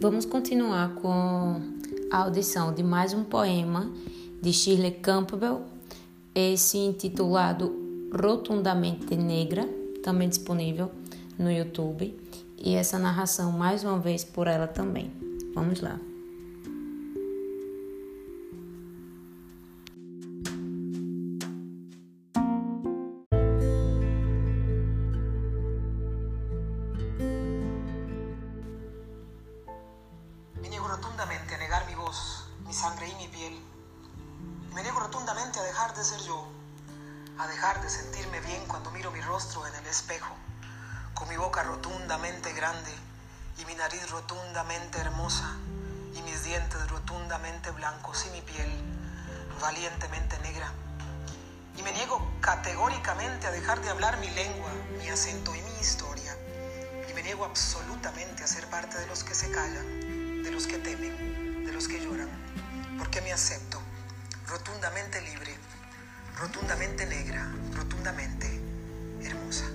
Vamos continuar com a audição de mais um poema de Shirley Campbell, esse intitulado Rotundamente Negra, também disponível no YouTube, e essa narração mais uma vez por ela também. Vamos lá. Rotundamente a negar mi voz, mi sangre y mi piel. Me niego rotundamente a dejar de ser yo, a dejar de sentirme bien cuando miro mi rostro en el espejo, con mi boca rotundamente grande y mi nariz rotundamente hermosa y mis dientes rotundamente blancos y mi piel valientemente negra. Y me niego categóricamente a dejar de hablar mi lengua, mi acento y mi historia. Y me niego absolutamente a ser parte de los Que me acepto rotundamente libre, rotundamente negra, rotundamente hermosa.